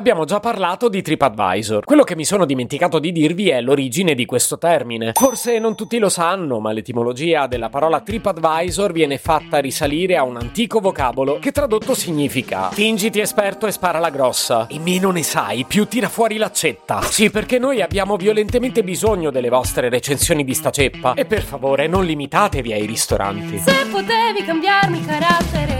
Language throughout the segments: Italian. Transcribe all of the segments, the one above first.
Abbiamo già parlato di TripAdvisor. Quello che mi sono dimenticato di dirvi è l'origine di questo termine. Forse non tutti lo sanno, ma l'etimologia della parola TripAdvisor viene fatta risalire a un antico vocabolo che tradotto significa fingiti esperto e spara la grossa. E meno ne sai, più tira fuori l'accetta. Sì, perché noi abbiamo violentemente bisogno delle vostre recensioni di sta ceppa. E per favore, non limitatevi ai ristoranti. Se potevi cambiarmi carattere,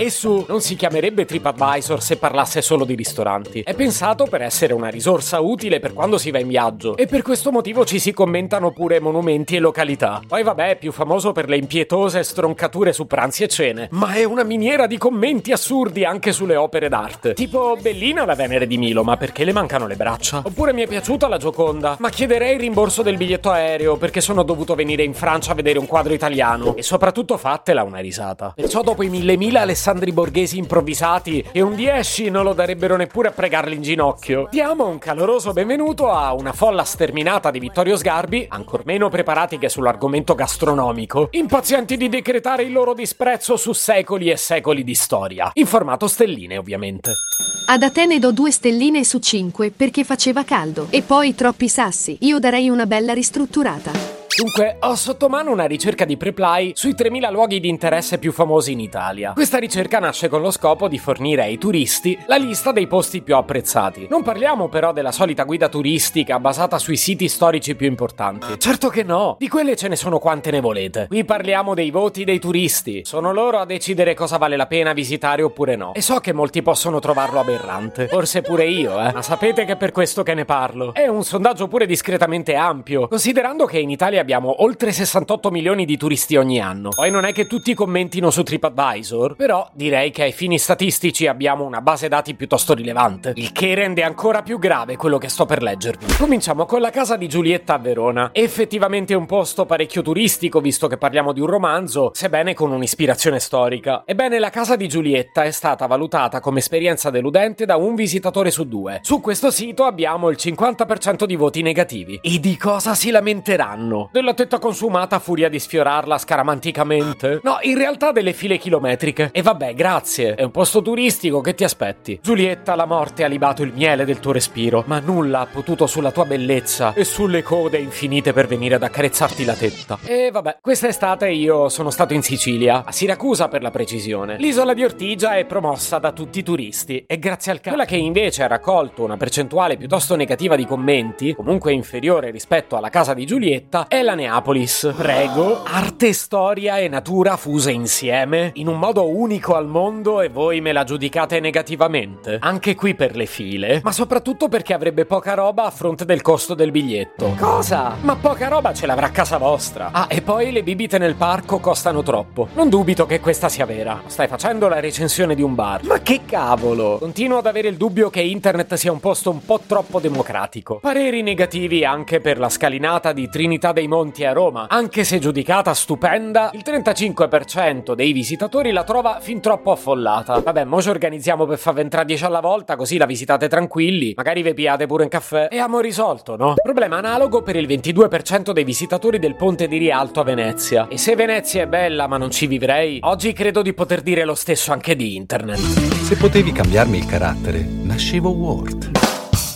Esso non si chiamerebbe TripAdvisor se parlasse solo di ristoranti. È pensato per essere una risorsa utile per quando si va in viaggio e per questo motivo ci si commentano pure monumenti e località. Poi vabbè, è più famoso per le impietose stroncature su pranzi e cene, ma è una miniera di commenti assurdi anche sulle opere d'arte. Tipo bellina la Venere di Milo, ma perché le mancano le braccia? Oppure mi è piaciuta la Gioconda, ma chiederei il rimborso del biglietto aereo perché sono dovuto venire in Francia a vedere un quadro italiano e soprattutto fatela una risata. Perciò dopo i mille mila Alessandro Alessandri Borghesi improvvisati e un 10 non lo darebbero neppure a pregarli in ginocchio. Diamo un caloroso benvenuto a una folla sterminata di Vittorio Sgarbi, ancor meno preparati che sull'argomento gastronomico, impazienti di decretare il loro disprezzo su secoli e secoli di storia. In formato stelline, ovviamente. Ad Atene do due stelline su cinque perché faceva caldo. E poi troppi sassi. Io darei una bella ristrutturata. Dunque, ho sotto mano una ricerca di Preply sui 3000 luoghi di interesse più famosi in Italia. Questa ricerca nasce con lo scopo di fornire ai turisti la lista dei posti più apprezzati. Non parliamo però della solita guida turistica basata sui siti storici più importanti. Certo che no, di quelle ce ne sono quante ne volete. Qui parliamo dei voti dei turisti. Sono loro a decidere cosa vale la pena visitare oppure no. E so che molti possono trovarlo aberrante. Forse pure io, eh. Ma sapete che è per questo che ne parlo. È un sondaggio pure discretamente ampio, considerando che in Italia abbiamo oltre 68 milioni di turisti ogni anno. Poi non è che tutti commentino su TripAdvisor, però direi che ai fini statistici abbiamo una base dati piuttosto rilevante, il che rende ancora più grave quello che sto per leggervi. Cominciamo con la casa di Giulietta a Verona. Effettivamente un posto parecchio turistico, visto che parliamo di un romanzo, sebbene con un'ispirazione storica. Ebbene, la casa di Giulietta è stata valutata come esperienza deludente da un visitatore su due. Su questo sito abbiamo il 50% di voti negativi. E di cosa si lamenteranno? Della tetta consumata a furia di sfiorarla scaramanticamente? No, in realtà delle file chilometriche. E vabbè, grazie. È un posto turistico, che ti aspetti? Giulietta, la morte ha libato il miele del tuo respiro, ma nulla ha potuto sulla tua bellezza e sulle code infinite per venire ad accarezzarti la tetta. E vabbè, quest'estate io sono stato in Sicilia, a Siracusa per la precisione. L'isola di Ortigia è promossa da tutti i turisti e grazie al cazzo. Quella che invece ha raccolto una percentuale piuttosto negativa di commenti, comunque inferiore rispetto alla casa di Giulietta, è la la Neapolis. Prego, arte, storia e natura fuse insieme in un modo unico al mondo e voi me la giudicate negativamente. Anche qui per le file, ma soprattutto perché avrebbe poca roba a fronte del costo del biglietto. Cosa? Ma poca roba ce l'avrà a casa vostra. Ah, e poi le bibite nel parco costano troppo. Non dubito che questa sia vera. Stai facendo la recensione di un bar. Ma che cavolo? Continuo ad avere il dubbio che internet sia un posto un po' troppo democratico. Pareri negativi anche per la scalinata di Trinità dei Monti a Roma. Anche se giudicata stupenda, il 35% dei visitatori la trova fin troppo affollata. Vabbè, mo ci organizziamo per farvi entrare 10 alla volta, così la visitate tranquilli, magari vi piate pure un caffè e abbiamo risolto, no? Problema analogo per il 22% dei visitatori del ponte di Rialto a Venezia. E se Venezia è bella ma non ci vivrei, oggi credo di poter dire lo stesso anche di internet. Se potevi cambiarmi il carattere, nascevo Word.